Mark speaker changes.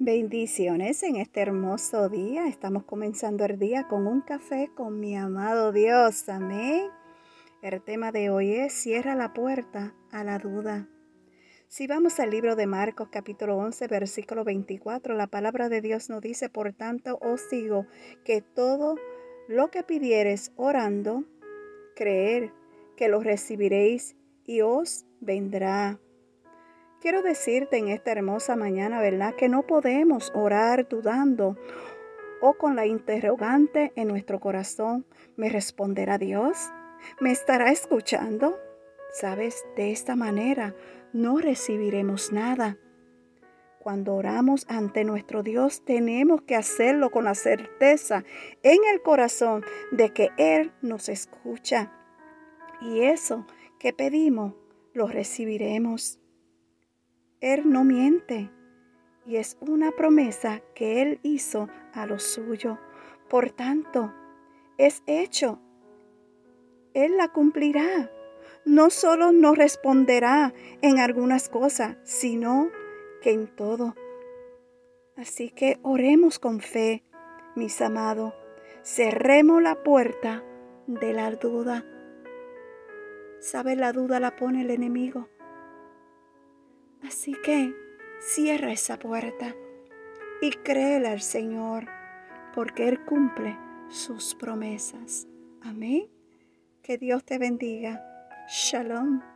Speaker 1: Bendiciones en este hermoso día. Estamos comenzando el día con un café con mi amado Dios. Amén. El tema de hoy es cierra la puerta a la duda. Si vamos al libro de Marcos capítulo 11 versículo 24, la palabra de Dios nos dice, por tanto os digo que todo lo que pidieres orando, creer que lo recibiréis y os vendrá. Quiero decirte en esta hermosa mañana, ¿verdad? Que no podemos orar dudando o con la interrogante en nuestro corazón. ¿Me responderá Dios? ¿Me estará escuchando? Sabes, de esta manera no recibiremos nada. Cuando oramos ante nuestro Dios tenemos que hacerlo con la certeza en el corazón de que Él nos escucha. Y eso que pedimos lo recibiremos. Él no miente y es una promesa que Él hizo a lo suyo. Por tanto, es hecho. Él la cumplirá. No solo nos responderá en algunas cosas, sino que en todo. Así que oremos con fe, mis amados. Cerremos la puerta de la duda. ¿Sabe la duda la pone el enemigo? Así que cierra esa puerta y créele al Señor, porque Él cumple sus promesas. Amén. Que Dios te bendiga. Shalom.